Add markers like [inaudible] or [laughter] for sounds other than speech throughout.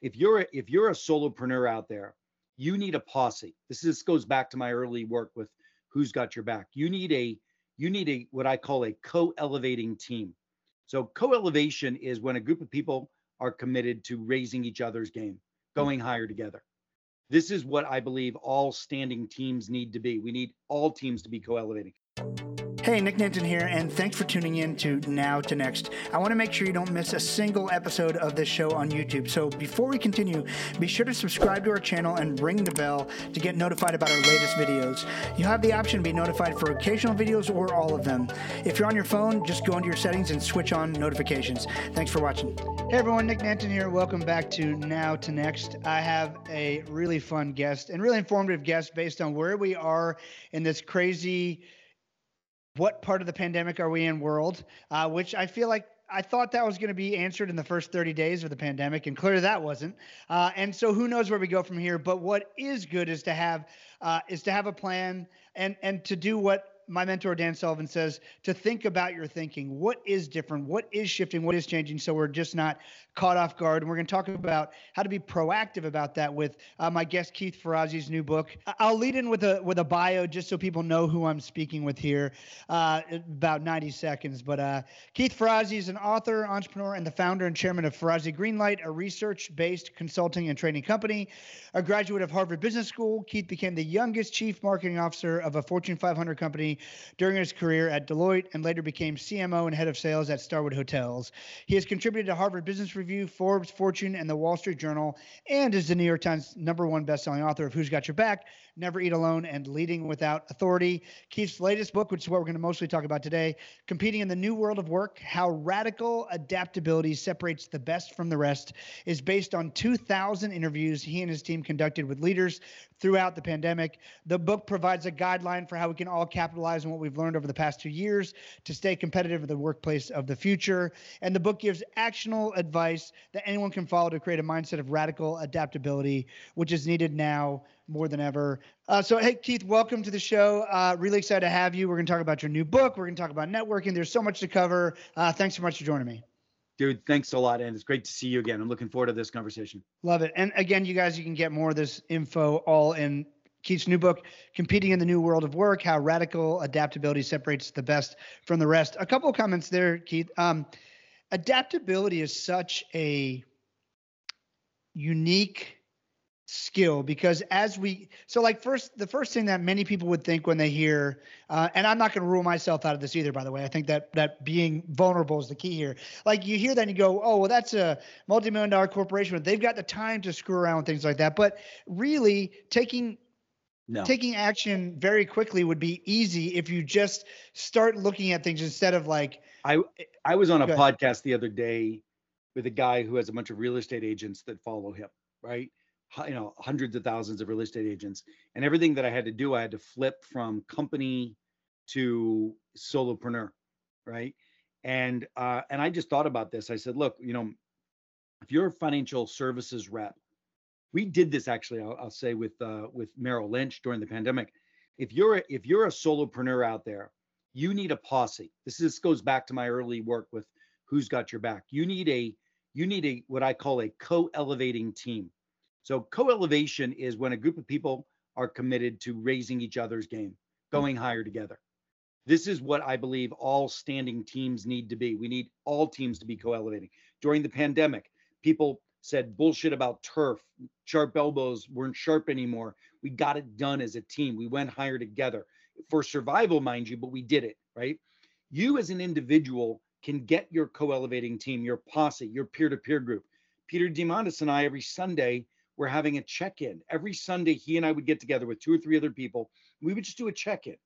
if you're a, if you're a solopreneur out there, you need a posse. This is goes back to my early work with Who's Got Your Back. You need a you need a what I call a co-elevating team. So co-elevation is when a group of people are committed to raising each other's game, going higher together. This is what I believe all standing teams need to be. We need all teams to be co-elevating. Hey, Nick Nanton here, and thanks for tuning in to Now to Next. I want to make sure you don't miss a single episode of this show on YouTube. So before we continue, be sure to subscribe to our channel and ring the bell to get notified about our latest videos. You have the option to be notified for occasional videos or all of them. If you're on your phone, just go into your settings and switch on notifications. Thanks for watching. Hey everyone, Nick Nanton here. Welcome back to Now to Next. I have a really fun guest and really informative guest based on where we are in this crazy what part of the pandemic are we in world, uh, which I feel like I thought that was going to be answered in the first 30 days of the pandemic, and clearly that wasn't. Uh, and so who knows where we go from here? But what is good is to have uh, is to have a plan and and to do what my mentor Dan Sullivan says to think about your thinking. What is different? What is shifting? What is changing? So we're just not caught off guard. And we're going to talk about how to be proactive about that with uh, my guest Keith Ferrazzi's new book. I'll lead in with a with a bio just so people know who I'm speaking with here. Uh, about 90 seconds. But uh, Keith Ferrazzi is an author, entrepreneur, and the founder and chairman of Ferrazzi Greenlight, a research-based consulting and training company. A graduate of Harvard Business School, Keith became the youngest chief marketing officer of a Fortune 500 company during his career at Deloitte and later became CMO and head of sales at Starwood Hotels. He has contributed to Harvard Business Review, Forbes, Fortune, and the Wall Street Journal, and is the New York Times number one best-selling author of Who's Got Your Back, Never Eat Alone, and Leading Without Authority. Keith's latest book, which is what we're going to mostly talk about today, Competing in the New World of Work, How Radical Adaptability Separates the Best from the Rest, is based on 2,000 interviews he and his team conducted with leaders throughout the pandemic. The book provides a guideline for how we can all capitalize on what we've learned over the past two years to stay competitive in the workplace of the future. And the book gives actionable advice that anyone can follow to create a mindset of radical adaptability, which is needed now more than ever. Uh, so, hey, Keith, welcome to the show. Uh, really excited to have you. We're going to talk about your new book. We're going to talk about networking. There's so much to cover. Uh, thanks so much for joining me. Dude, thanks a lot. And it's great to see you again. I'm looking forward to this conversation. Love it. And again, you guys, you can get more of this info all in Keith's new book, Competing in the New World of Work How Radical Adaptability Separates the Best from the Rest. A couple of comments there, Keith. Um, adaptability is such a unique skill because as we so like first the first thing that many people would think when they hear uh, and i'm not going to rule myself out of this either by the way i think that that being vulnerable is the key here like you hear that and you go oh well that's a multi-million dollar corporation they've got the time to screw around with things like that but really taking no. taking action very quickly would be easy if you just start looking at things instead of like i i was on a podcast the other day with a guy who has a bunch of real estate agents that follow him right? You know hundreds of thousands of real estate agents. And everything that i had to do i had to flip from company to solopreneur right? And uh, and i just thought about this. I said look you know if you're a financial services rep we did this actually i'll, I'll say with uh, with merrill lynch during the pandemic if you're a, if you're a solopreneur out there you need a posse this is goes back to my early work with who's got your back you need a you need a what i call a co-elevating team so co-elevation is when a group of people are committed to raising each other's game, going higher together. This is what I believe all standing teams need to be. We need all teams to be co-elevating. During the pandemic, people said bullshit about turf. Sharp elbows weren't sharp anymore. We got it done as a team. We went higher together for survival, mind you, but we did it, right? You as an individual can get your co-elevating team, your posse, your peer-to-peer group. Peter Diamandis and I every Sunday we're having a check-in. Every Sunday, he and I would get together with two or three other people. We would just do a check-in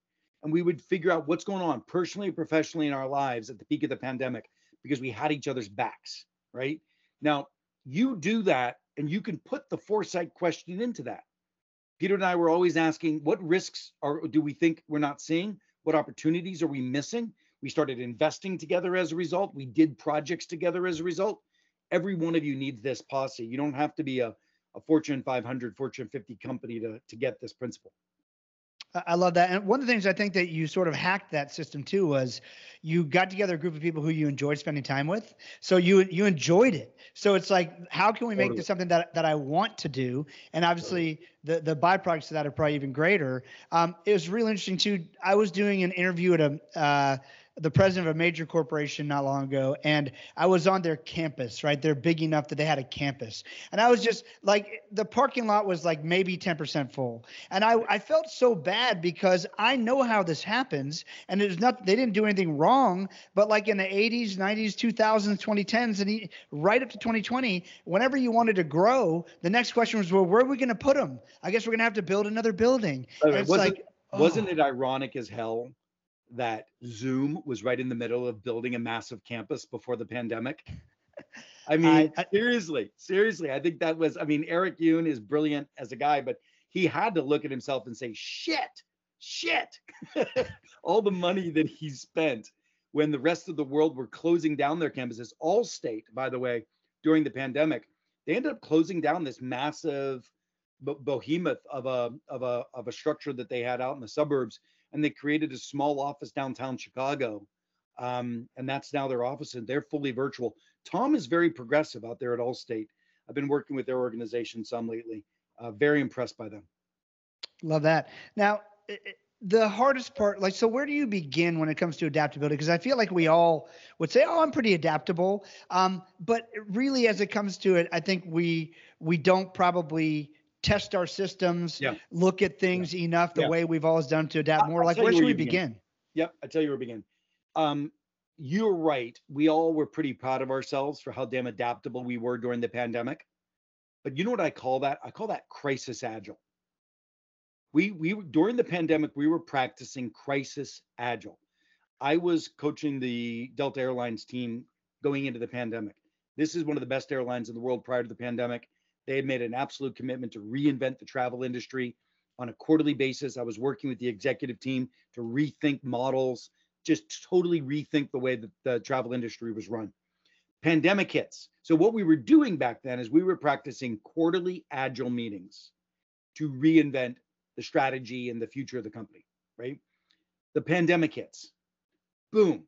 and we would figure out what's going on personally professionally in our lives at the peak of the pandemic because we had each other's backs, right? Now, you do that and you can put the foresight question into that. Peter and I were always asking what risks are do we think we're not seeing? What opportunities are we missing? We started investing together as a result. We did projects together as a result. Every one of you needs this posse. You don't have to be a a Fortune 500, Fortune 50 company to, to get this principle. I love that. And one of the things I think that you sort of hacked that system too was you got together a group of people who you enjoyed spending time with. So you you enjoyed it. So it's like, how can we make totally. this something that, that I want to do? And obviously the, the byproducts of that are probably even greater. Um, it was really interesting too. I was doing an interview at a uh, the president of a major corporation not long ago, and I was on their campus, right? They're big enough that they had a campus. And I was just like, the parking lot was like maybe 10% full. And I, I felt so bad because I know how this happens. And it's not, they didn't do anything wrong, but like in the 80s, 90s, 2000s, 2010s, and he, right up to 2020, whenever you wanted to grow, the next question was, well, where are we going to put them? I guess we're going to have to build another building. it's wasn't, like, wasn't oh. it ironic as hell that Zoom was right in the middle of building a massive campus before the pandemic. [laughs] I mean, I, seriously, seriously, I think that was. I mean, Eric Yuan is brilliant as a guy, but he had to look at himself and say, "Shit, shit!" [laughs] All the money that he spent when the rest of the world were closing down their campuses. Allstate, by the way, during the pandemic, they ended up closing down this massive behemoth of a of a of a structure that they had out in the suburbs and they created a small office downtown Chicago. Um, and that's now their office, and they're fully virtual. Tom is very progressive out there at Allstate. I've been working with their organization some lately. Uh, very impressed by them. Love that. Now, the hardest part, like, so where do you begin when it comes to adaptability? Because I feel like we all would say, "Oh, I'm pretty adaptable," um, but really, as it comes to it, I think we we don't probably test our systems, yeah. look at things yeah. enough the yeah. way we've always done to adapt more. I'll like, where should we begin? begin? Yep, I tell you where to begin. Um, you're right. We all were pretty proud of ourselves for how damn adaptable we were during the pandemic. But you know what I call that? I call that crisis agile. We we during the pandemic we were practicing crisis agile. I was coaching the Delta Airlines team going into the pandemic. This is one of the best airlines in the world prior to the pandemic. They had made an absolute commitment to reinvent the travel industry on a quarterly basis. I was working with the executive team to rethink models, just totally rethink the way that the travel industry was run. Pandemic hits. So, what we were doing back then is we were practicing quarterly agile meetings to reinvent the strategy and the future of the company, right? The pandemic hits. Boom.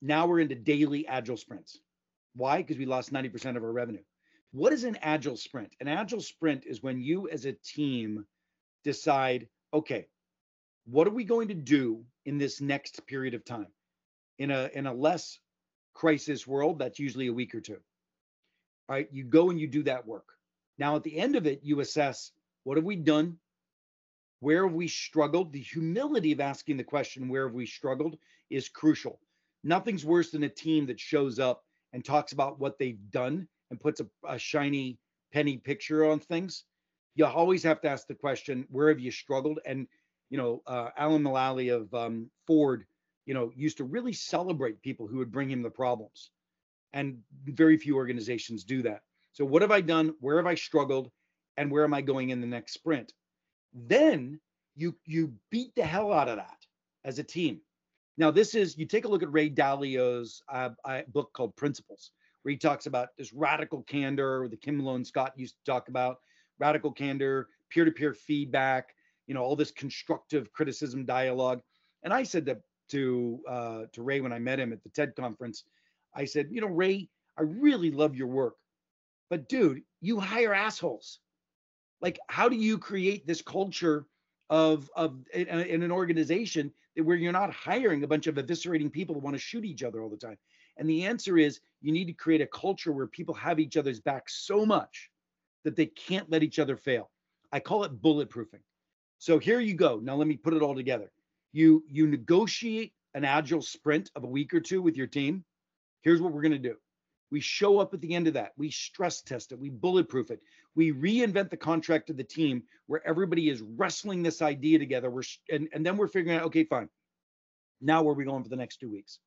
Now we're into daily agile sprints. Why? Because we lost 90% of our revenue. What is an agile sprint? An agile sprint is when you as a team decide, okay, what are we going to do in this next period of time? In a in a less crisis world, that's usually a week or two. All right, you go and you do that work. Now at the end of it, you assess what have we done? Where have we struggled? The humility of asking the question, where have we struggled, is crucial. Nothing's worse than a team that shows up and talks about what they've done and puts a, a shiny penny picture on things, you always have to ask the question, where have you struggled? And you know, uh, Alan Mulally of um, Ford, you know, used to really celebrate people who would bring him the problems, and very few organizations do that. So, what have I done? Where have I struggled? And where am I going in the next sprint? Then you you beat the hell out of that as a team. Now, this is you take a look at Ray Dalio's uh, book called Principles where he talks about this radical candor, the Kim Malone Scott used to talk about radical candor, peer to peer feedback, you know, all this constructive criticism dialogue. And I said to to uh, to Ray when I met him at the TED conference, I said, you know, Ray, I really love your work, but dude, you hire assholes. Like, how do you create this culture of of in, in an organization that where you're not hiring a bunch of eviscerating people who want to shoot each other all the time? And the answer is you need to create a culture where people have each other's back so much that they can't let each other fail. I call it bulletproofing. So here you go. Now let me put it all together. You you negotiate an agile sprint of a week or two with your team. Here's what we're going to do. We show up at the end of that. We stress test it. We bulletproof it. We reinvent the contract of the team where everybody is wrestling this idea together. We're and, and then we're figuring out, okay, fine. Now where are we going for the next two weeks?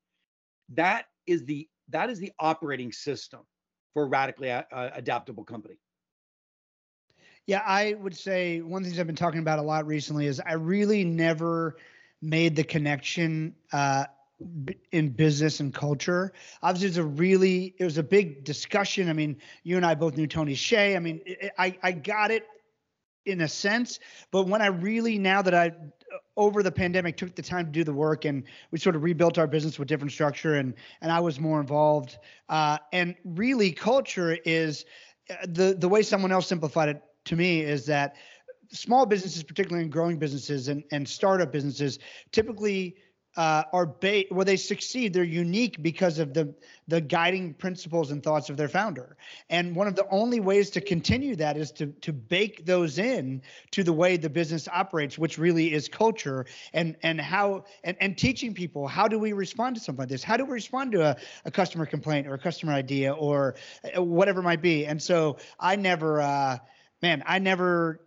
That is the that is the operating system for a radically uh, adaptable company. Yeah, I would say one of the things I've been talking about a lot recently is I really never made the connection uh, in business and culture. Obviously, it's a really it was a big discussion. I mean, you and I both knew Tony Hsieh. I mean, it, I I got it in a sense, but when I really now that I over the pandemic took the time to do the work and we sort of rebuilt our business with different structure and and I was more involved. Uh, and really, culture is uh, the the way someone else simplified it to me is that small businesses, particularly in growing businesses and and startup businesses, typically uh, are ba- where they succeed they're unique because of the the guiding principles and thoughts of their founder. And one of the only ways to continue that is to to bake those in to the way the business operates which really is culture and and how and, and teaching people how do we respond to something like this? How do we respond to a, a customer complaint or a customer idea or uh, whatever it might be? And so i never uh man i never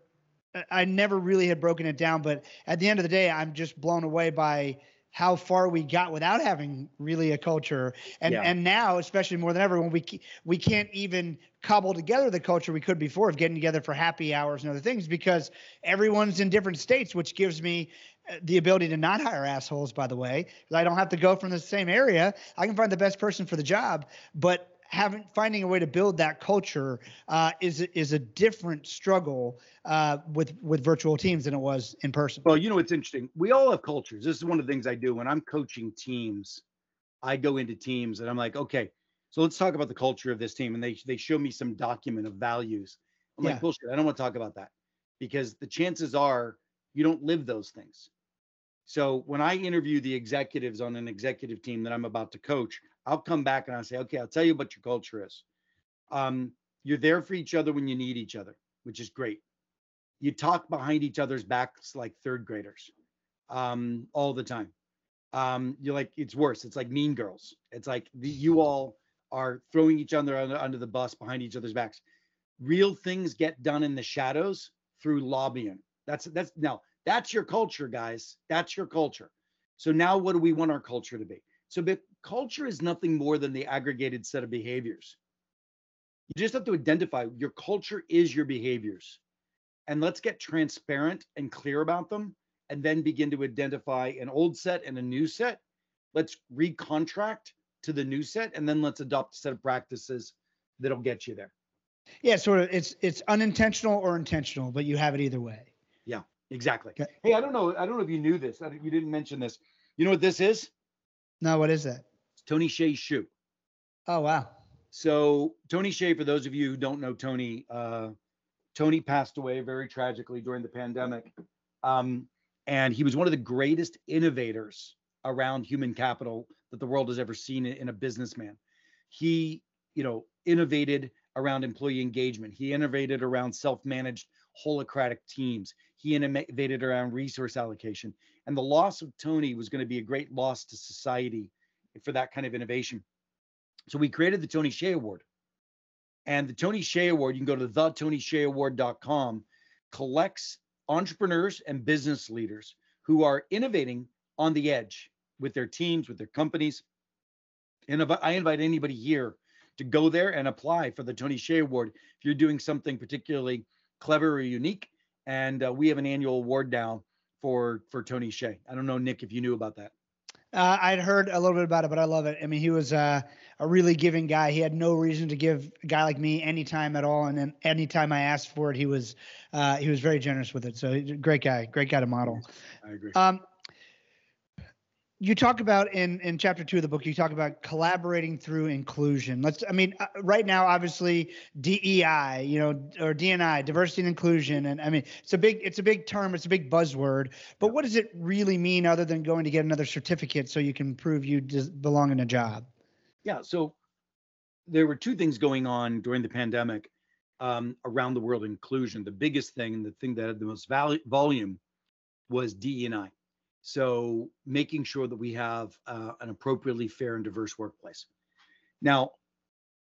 I never really had broken it down, but at the end of the day, I'm just blown away by how far we got without having really a culture. And yeah. and now especially more than ever when we we can't even cobble together the culture we could before of getting together for happy hours and other things because everyone's in different states which gives me uh, the ability to not hire assholes by the way. I don't have to go from the same area. I can find the best person for the job but having finding a way to build that culture uh, is is a different struggle uh, with with virtual teams than it was in person. Well, you know it's interesting. We all have cultures. This is one of the things I do when I'm coaching teams. I go into teams and I'm like, okay, so let's talk about the culture of this team, and they they show me some document of values. I'm yeah. like, bullshit. I don't want to talk about that because the chances are you don't live those things. So when I interview the executives on an executive team that I'm about to coach, I'll come back and I'll say, okay, I'll tell you what your culture is. Um, you're there for each other when you need each other, which is great. You talk behind each other's backs like third graders um, all the time. Um, you're like, it's worse. It's like mean girls. It's like the, you all are throwing each other under, under the bus behind each other's backs. Real things get done in the shadows through lobbying. That's that's now that's your culture, guys. That's your culture. So now what do we want our culture to be? So culture is nothing more than the aggregated set of behaviors. You just have to identify your culture is your behaviors. And let's get transparent and clear about them and then begin to identify an old set and a new set. Let's recontract to the new set and then let's adopt a set of practices that'll get you there. Yeah, sort of it's it's unintentional or intentional, but you have it either way. Yeah, exactly. Okay. Hey, I don't know I don't know if you knew this. You didn't mention this. You know what this is? No, what is that? Tony Hsieh's shoe. Oh wow. So Tony Hsieh, for those of you who don't know Tony, uh, Tony passed away very tragically during the pandemic. Um, and he was one of the greatest innovators around human capital that the world has ever seen in a businessman. He, you know, innovated around employee engagement. He innovated around self-managed holacratic teams. He innovated around resource allocation. And the loss of Tony was going to be a great loss to society for that kind of innovation. So we created the Tony Hsieh Award. And the Tony Hsieh Award, you can go to thetonyshiehaward.com, collects entrepreneurs and business leaders who are innovating on the edge with their teams, with their companies. And I invite anybody here to go there and apply for the Tony Hsieh Award if you're doing something particularly clever or unique. And uh, we have an annual award now for for Tony Hsieh. I don't know, Nick, if you knew about that. Uh, I'd heard a little bit about it, but I love it. I mean, he was uh, a really giving guy. He had no reason to give a guy like me any time at all, and then anytime I asked for it, he was uh, he was very generous with it. So great guy, great guy to model. I agree. Um, you talk about in in chapter two of the book you talk about collaborating through inclusion. Let's i mean uh, right now obviously dei you know or dni diversity and inclusion and i mean it's a big it's a big term it's a big buzzword but what does it really mean other than going to get another certificate so you can prove you belong in a job? Yeah so there were two things going on during the pandemic um, around the world inclusion. The biggest thing and the thing that had the most value, volume was dei so making sure that we have uh, an appropriately fair and diverse workplace. Now,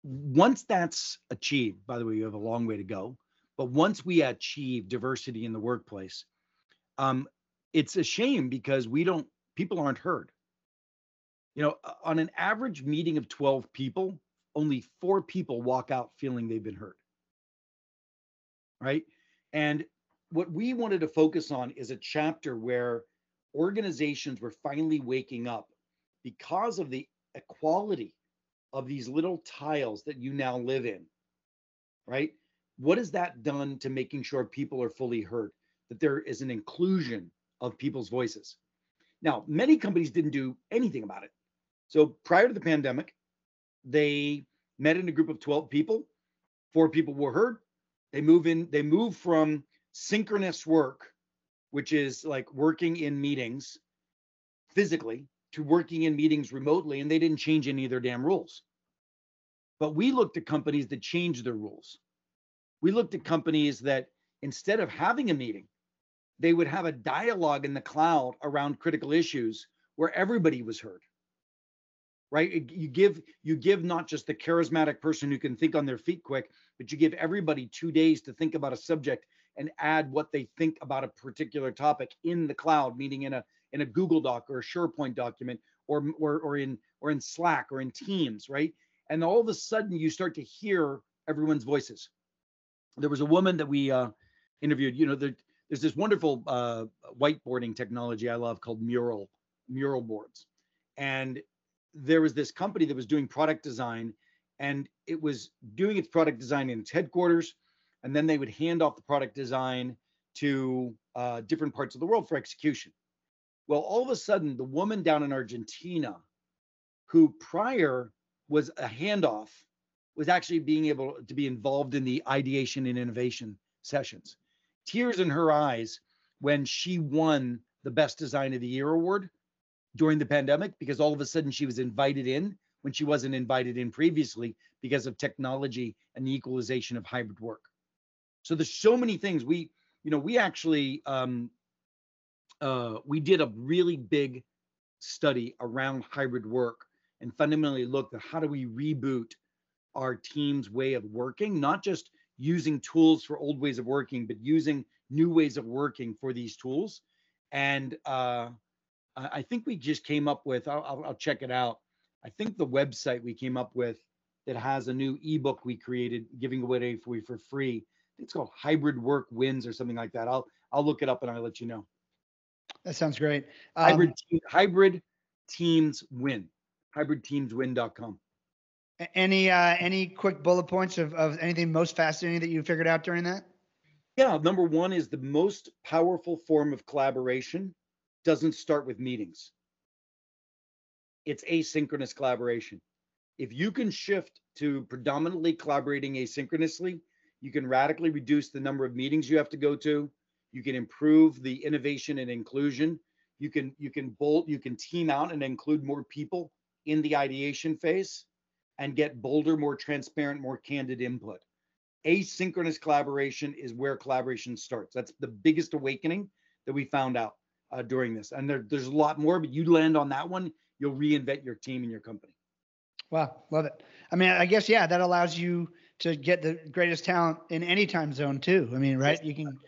once that's achieved, by the way, you have a long way to go. But once we achieve diversity in the workplace, um, it's a shame because we don't, people aren't heard. You know, on an average meeting of 12 people, only four people walk out feeling they've been heard. Right. And what we wanted to focus on is a chapter where organizations were finally waking up because of the equality of these little tiles that you now live in, right? What has that done to making sure people are fully heard? That there is an inclusion of people's voices. Now, many companies didn't do anything about it. So prior to the pandemic, they met in a group of 12 people. Four people were heard. They move in, they move from synchronous work, which is like working in meetings physically, to working in meetings remotely, and they didn't change any of their damn rules. But we looked at companies that changed their rules. We looked at companies that instead of having a meeting, they would have a dialogue in the cloud around critical issues where everybody was heard right you give you give not just the charismatic person who can think on their feet quick but you give everybody two days to think about a subject and add what they think about a particular topic in the cloud meaning in a in a google doc or a sharepoint document or or, or in or in slack or in teams right? And all of a sudden you start to hear everyone's voices. There was a woman that we uh, interviewed you know there, there's this wonderful uh, whiteboarding technology i love called mural mural boards. And there was this company that was doing product design and it was doing its product design in its headquarters and then they would hand off the product design to uh, different parts of the world for execution well all of a sudden the woman down in argentina who prior was a handoff was actually being able to be involved in the ideation and innovation sessions tears in her eyes when she won the best design of the year award during the pandemic because all of a sudden she was invited in when she wasn't invited in previously because of technology and the equalization of hybrid work. So there's so many things we, you know, we actually um, uh, we did a really big study around hybrid work and fundamentally looked at how do we reboot our team's way of working, not just using tools for old ways of working, but using new ways of working for these tools. And uh, I think we just came up with, I'll, I'll, check it out. I think the website we came up with that has a new ebook we created giving away for for free. It's called Hybrid Work Wins or something like that. I'll I'll look it up and I'll let you know. That sounds great. Um, hybrid hybrid teams win. Hybridteamswin.com. Any uh, any quick bullet points of, of anything most fascinating that you figured out during that? Yeah, number one is the most powerful form of collaboration doesn't start with meetings. It's asynchronous collaboration. If you can shift to predominantly collaborating asynchronously, you can radically reduce the number of meetings you have to go to. You can improve the innovation and inclusion. You can you can bolt you can team out and include more people in the ideation phase and get bolder, more transparent, more candid input. Asynchronous collaboration is where collaboration starts. That's the biggest awakening that we found out uh, during this. And there, there's a lot more, but you land on that one, you'll reinvent your team and your company. Wow, love it. I mean, I guess yeah, that allows you to get the greatest talent in any time zone too. I mean, right? You can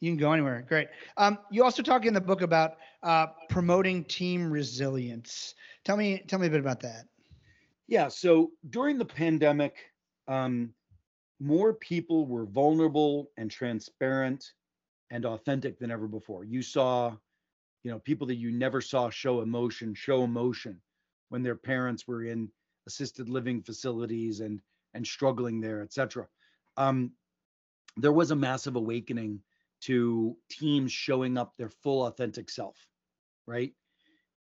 you can go anywhere. Great. Um, you also talk in the book about uh, promoting team resilience. Tell me tell me a bit about that. Yeah. So during the pandemic, um, more people were vulnerable and transparent and authentic than ever before. You saw you know people that you never saw show emotion show emotion when their parents were in assisted living facilities and and struggling there etc um, there was a massive awakening to teams showing up their full authentic self right?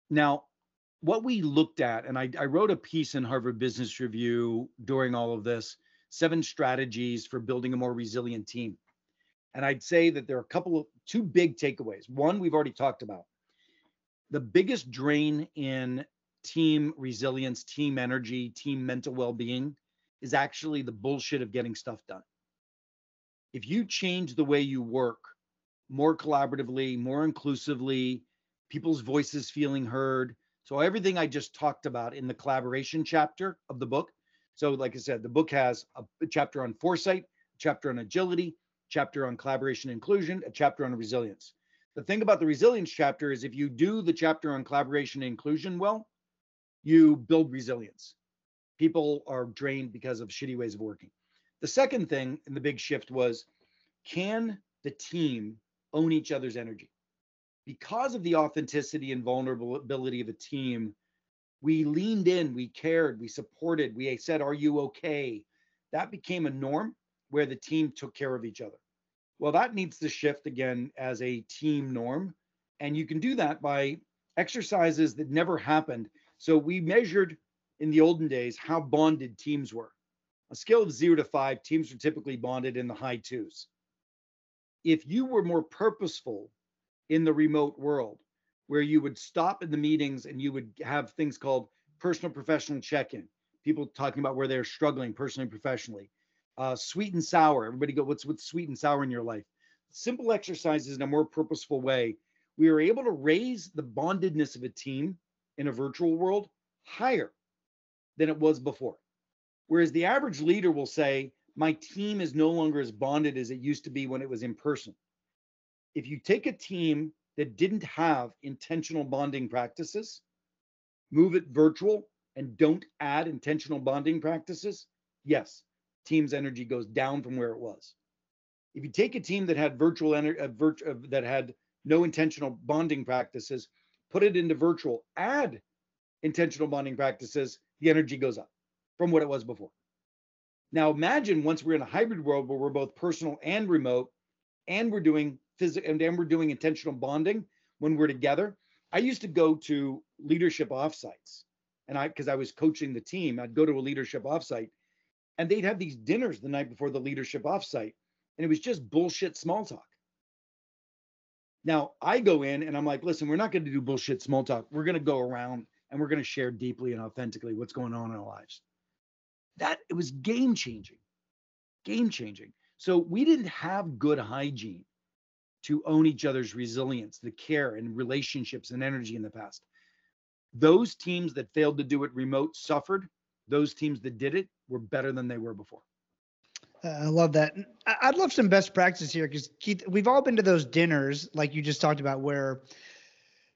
Now what we looked at and I, I wrote a piece in harvard business review during all of this seven strategies for building a more resilient team. And I'd say that there are a couple of two big takeaways. One, we've already talked about. The biggest drain in team resilience, team energy, team mental well being is actually the bullshit of getting stuff done. If you change the way you work more collaboratively, more inclusively, people's voices feeling heard. So, everything I just talked about in the collaboration chapter of the book. So, like I said, the book has a, chapter on foresight, a chapter on agility, chapter on collaboration inclusion, a chapter on resilience. The thing about the resilience chapter is if you do the chapter on collaboration and inclusion well, you build resilience. People are drained because of shitty ways of working. The second thing in the big shift was can the team own each other's energy? Because of the authenticity and vulnerability of a team, we leaned in, we cared, we supported, we said, Are you okay? That became a norm where the team took care of each other. Well, that needs to shift again as a team norm. And you can do that by exercises that never happened. So we measured in the olden days how bonded teams were. A scale of zero to five, teams were typically bonded in the high twos. If you were more purposeful in the remote world, where you would stop in the meetings and you would have things called personal professional check-in, people talking about where they're struggling personally and professionally. Uh, sweet and sour. Everybody go, what's what's sweet and sour in your life? Simple exercises in a more purposeful way. We were able to raise the bondedness of a team in a virtual world higher than it was before. Whereas the average leader will say, my team is no longer as bonded as it used to be when it was in person. If you take a team that didn't have intentional bonding practices, move it virtual, and don't add intentional bonding practices, yes, team's energy goes down from where it was. If you take a team that had virtual energy, uh, virt- uh, that had no intentional bonding practices, put it into virtual, add intentional bonding practices, the energy goes up from what it was before. Now imagine once we're in a hybrid world where we're both personal and remote, and we're doing physical and, and we're doing intentional bonding when we're together. I used to go to leadership offsites, and I because I was coaching the team, I'd go to a leadership offsite, and they'd have these dinners the night before the leadership offsite, and it was just bullshit small talk. Now I go in and I'm like, listen, we're not going to do bullshit small talk. We're going to go around and we're going to share deeply and authentically what's going on in our lives. That it was game changing game changing. So we didn't have good hygiene to own each other's resilience the care and relationships and energy in the past. Those teams that failed to do it remote suffered. Those teams that did it were better than they were before. Uh, I love that. I'd love some best practice here because Keith, we've all been to those dinners, like you just talked about, where,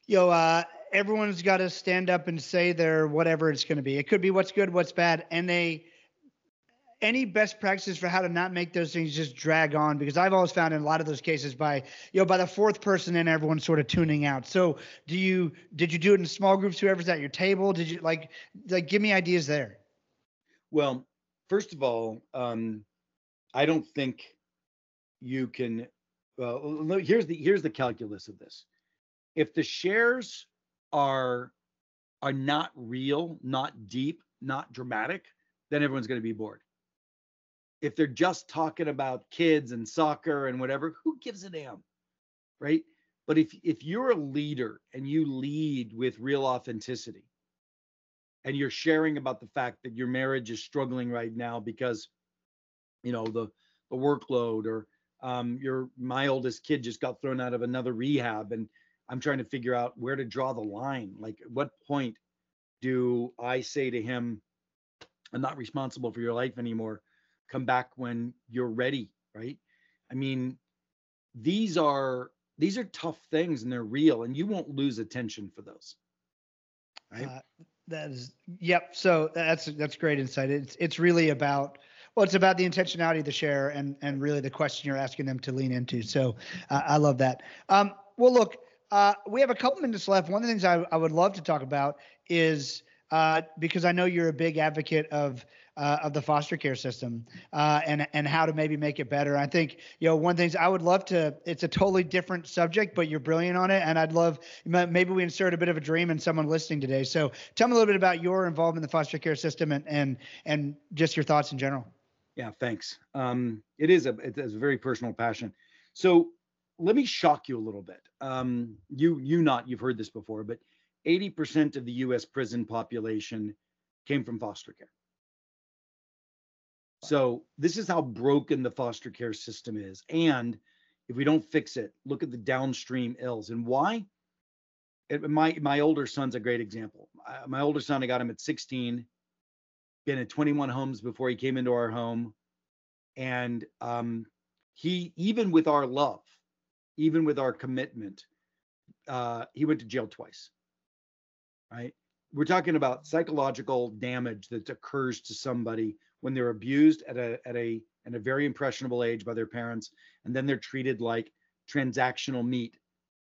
you know, uh, everyone's got to stand up and say their whatever it's going to be. It could be what's good, what's bad, and they any best practices for how to not make those things just drag on because I've always found in a lot of those cases by you know by the fourth person in everyone's sort of tuning out. So do you did you do it in small groups? Whoever's at your table? Did you like like give me ideas there? Well, first of all, um, I don't think you can. Well, here's the here's the calculus of this. If the shares are are not real, not deep, not dramatic, then everyone's going to be bored. If they're just talking about kids and soccer and whatever, who gives a damn? Right? But if if you're a leader and you lead with real authenticity and you're sharing about the fact that your marriage is struggling right now because you know the the workload or um, your my oldest kid just got thrown out of another rehab and I'm trying to figure out where to draw the line. Like, at what point do I say to him, I'm not responsible for your life anymore? Come back when you're ready, right? I mean, these are these are tough things and they're real and you won't lose attention for those right uh, that is yep so that's that's great insight it's it's really about well it's about the intentionality of the share and and really the question you're asking them to lean into so uh, i love that um well look uh, we have a couple minutes left. One of the things I, I would love to talk about is uh, because I know you're a big advocate of uh, of the foster care system uh, and and how to maybe make it better. I think you know one things I would love to. It's a totally different subject, but you're brilliant on it, and I'd love maybe we insert a bit of a dream in someone listening today. So tell me a little bit about your involvement in the foster care system and and and just your thoughts in general. Yeah, thanks. Um, it is a it's a very personal passion. So let me shock you a little bit. Um, you you not you've heard this before, but 80% of the U.S. prison population came from foster care. So this is how broken the foster care system is, and if we don't fix it, look at the downstream ills and why. It, my my older son's a great example. my older son, I got him at 16, been at 21 homes before he came into our home, and um, he even with our love even with our commitment, uh, he went to jail twice. Right? We're talking about psychological damage that occurs to somebody when they're abused at a at a at a very impressionable age by their parents, and then they're treated like transactional meat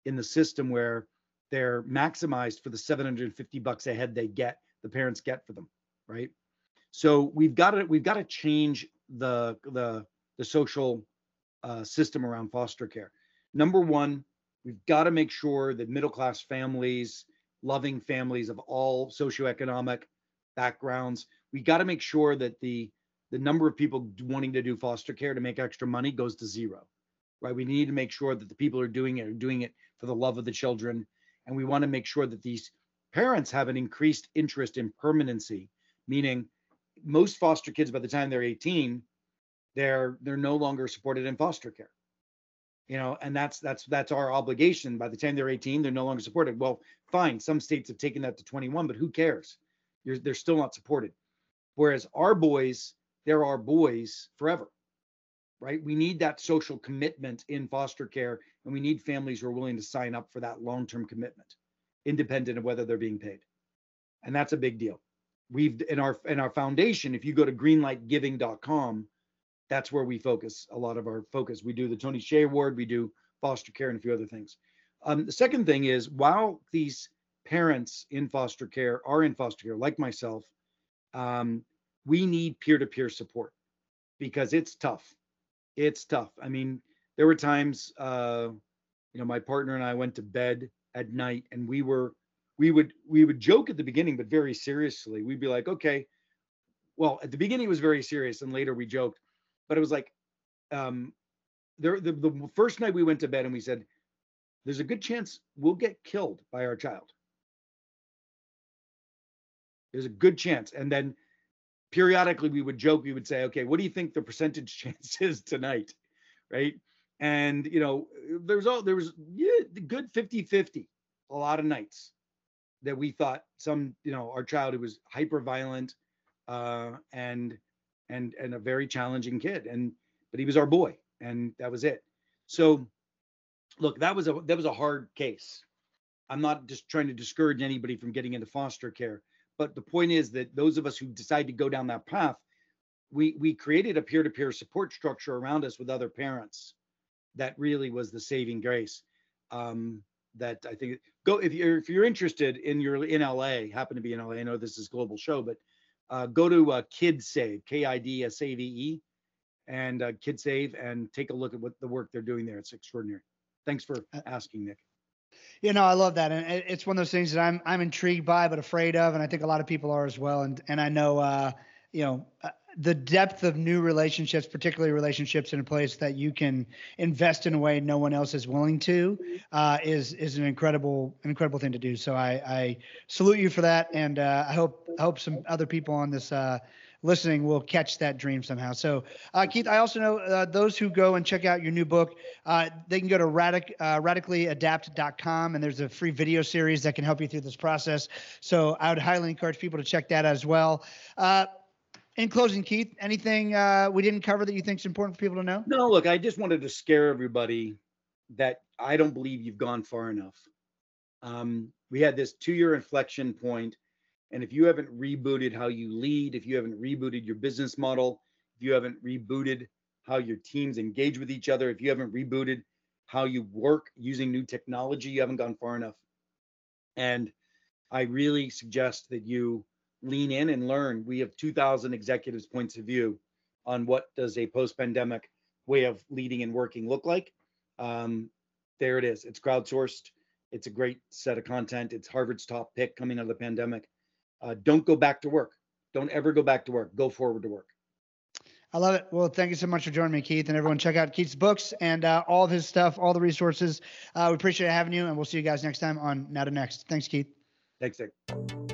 in the system where they're maximized for the 750 bucks a head they get, the parents get for them, right? So we've got to we've got to change the the the social uh, system around foster care. Number one, We've got to make sure that middle class families, loving families of all socioeconomic backgrounds, we got to make sure that the the number of people wanting to do foster care to make extra money goes to zero. Right? We need to make sure that the people are doing it are doing it for the love of the children, and we want to make sure that these parents have an increased interest in permanency, meaning most foster kids by the time they're 18 they're they're no longer supported in foster care you know and that's that's that's our obligation. By the time they're 18 they're no longer supported. Well fine some states have taken that to 21 but who cares? You're, they're still not supported. Whereas our boys they're our boys forever right? We need that social commitment in foster care and we need families who are willing to sign up for that long-term commitment independent of whether they're being paid. And that's a big deal. We've in our in our foundation if you go to greenlightgiving.com that's where we focus a lot of our focus. We do the tony hsieh award we do foster care and a few other things. Um, the second thing is while these parents in foster care are in foster care like myself um, we need peer-to-peer support because it's tough. It's tough. I mean there were times uh, you know my partner and i went to bed at night and we were we would we would joke at the beginning, but very seriously. We'd be like, okay, well, at the beginning it was very serious, and later we joked, but it was like, um, there the, the first night we went to bed and we said, there's a good chance we'll get killed by our child. There's a good chance, and then periodically we would joke. We would say, okay, what do you think the percentage [laughs] chance is tonight, right? And you know, there's all there was yeah, good 50 50 a lot of nights that we thought some, you know, our child who was hyper violent uh, and and and a very challenging kid, and but he was our boy, and that was it. So, look, that was a that was a hard case. I'm not just trying to discourage anybody from getting into foster care, but the point is that those of us who decide to go down that path, we we created a peer-to-peer support structure around us with other parents. That really was the saving grace. Um, that I think go if you're if you're interested in your in LA, happen to be in LA. I know this is global show, but uh, go to uh, KidSave, K I D S A V E, and uh, KidSave, and take a look at what the work they're doing there. It's extraordinary. Thanks for uh, asking, Nick. You know, I love that, and it's one of those things that I'm I'm intrigued by, but afraid of, and I think a lot of people are as well. And and I know, uh, you know, uh, the depth of new relationships, particularly relationships in a place that you can invest in a way no one else is willing to, uh, is is an incredible incredible thing to do. So I, I salute you for that, and uh, I hope I hope some other people on this uh, listening will catch that dream somehow. So uh, Keith, I also know uh, those who go and check out your new book, uh, they can go to radic radicallyadapt.com, and there's a free video series that can help you through this process. So I would highly encourage people to check that out as well in closing, Keith, anything uh, we didn't cover that you think is important for people to know? No, look, I just wanted to scare everybody that I don't believe you've gone far enough. Um, we had this two-year inflection point, and if you haven't rebooted how you lead, if you haven't rebooted your business model, if you haven't rebooted how your teams engage with each other, if you haven't rebooted how you work using new technology, you haven't gone far enough. And I really suggest that you lean in and learn. We have 2,000 executives' points of view on what does a post-pandemic way of leading and working look like. Um, there it is. It's crowdsourced. It's a great set of content. It's Harvard's top pick coming out of the pandemic. Uh, don't go back to work. Don't ever go back to work. Go forward to work. I love it. Well, thank you so much for joining me, Keith. And everyone, check out Keith's books and uh, all of his stuff, all the resources. Uh, we appreciate having you, and we'll see you guys next time on Now to Next. Thanks, Keith. Thanks, Nick.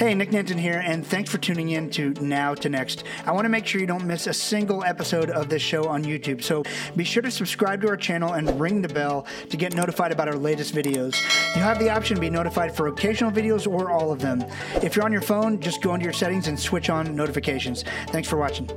Hey, Nick Nanton here, and thanks for tuning in to Now to Next. I want to make sure you don't miss a single episode of this show on YouTube, so be sure to subscribe to our channel and ring the bell to get notified about our latest videos. You have the option to be notified for occasional videos or all of them. If you're on your phone, just go into your settings and switch on notifications. Thanks for watching.